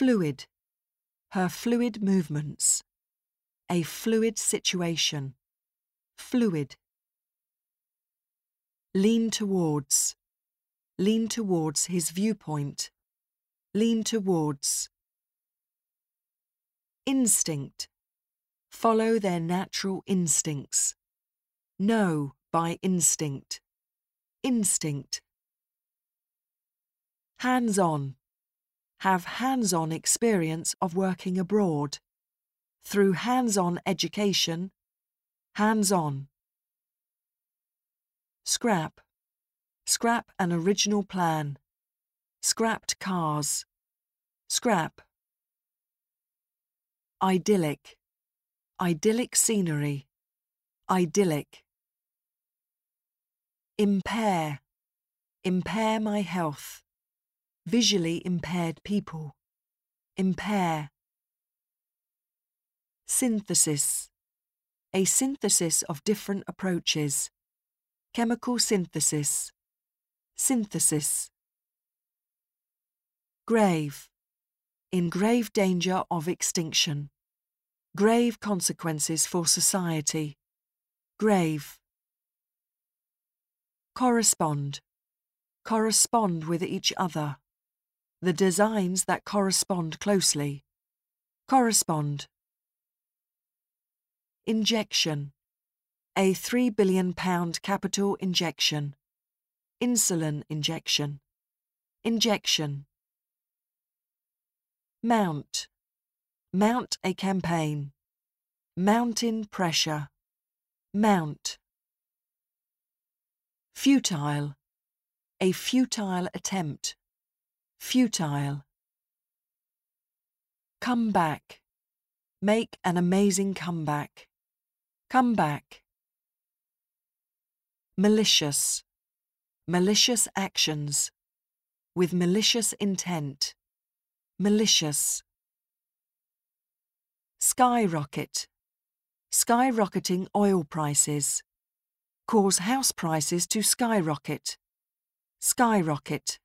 Fluid. Her fluid movements. A fluid situation. Fluid. Lean towards. Lean towards his viewpoint. Lean towards. Instinct. Follow their natural instincts. Know by instinct. Instinct. Hands on. Have hands on experience of working abroad. Through hands on education. Hands on. Scrap. Scrap an original plan. Scrapped cars. Scrap. Idyllic. Idyllic scenery. Idyllic. Impair. Impair my health. Visually impaired people. Impair. Synthesis. A synthesis of different approaches. Chemical synthesis. Synthesis. Grave. In grave danger of extinction. Grave consequences for society. Grave. Correspond. Correspond with each other. The designs that correspond closely. Correspond. Injection. A £3 billion capital injection. Insulin injection. Injection. Mount. Mount a campaign. Mountain pressure. Mount. Futile. A futile attempt. Futile. Come back. Make an amazing comeback. Come back. Malicious. Malicious actions. With malicious intent. Malicious. Skyrocket. Skyrocketing oil prices. Cause house prices to skyrocket. Skyrocket.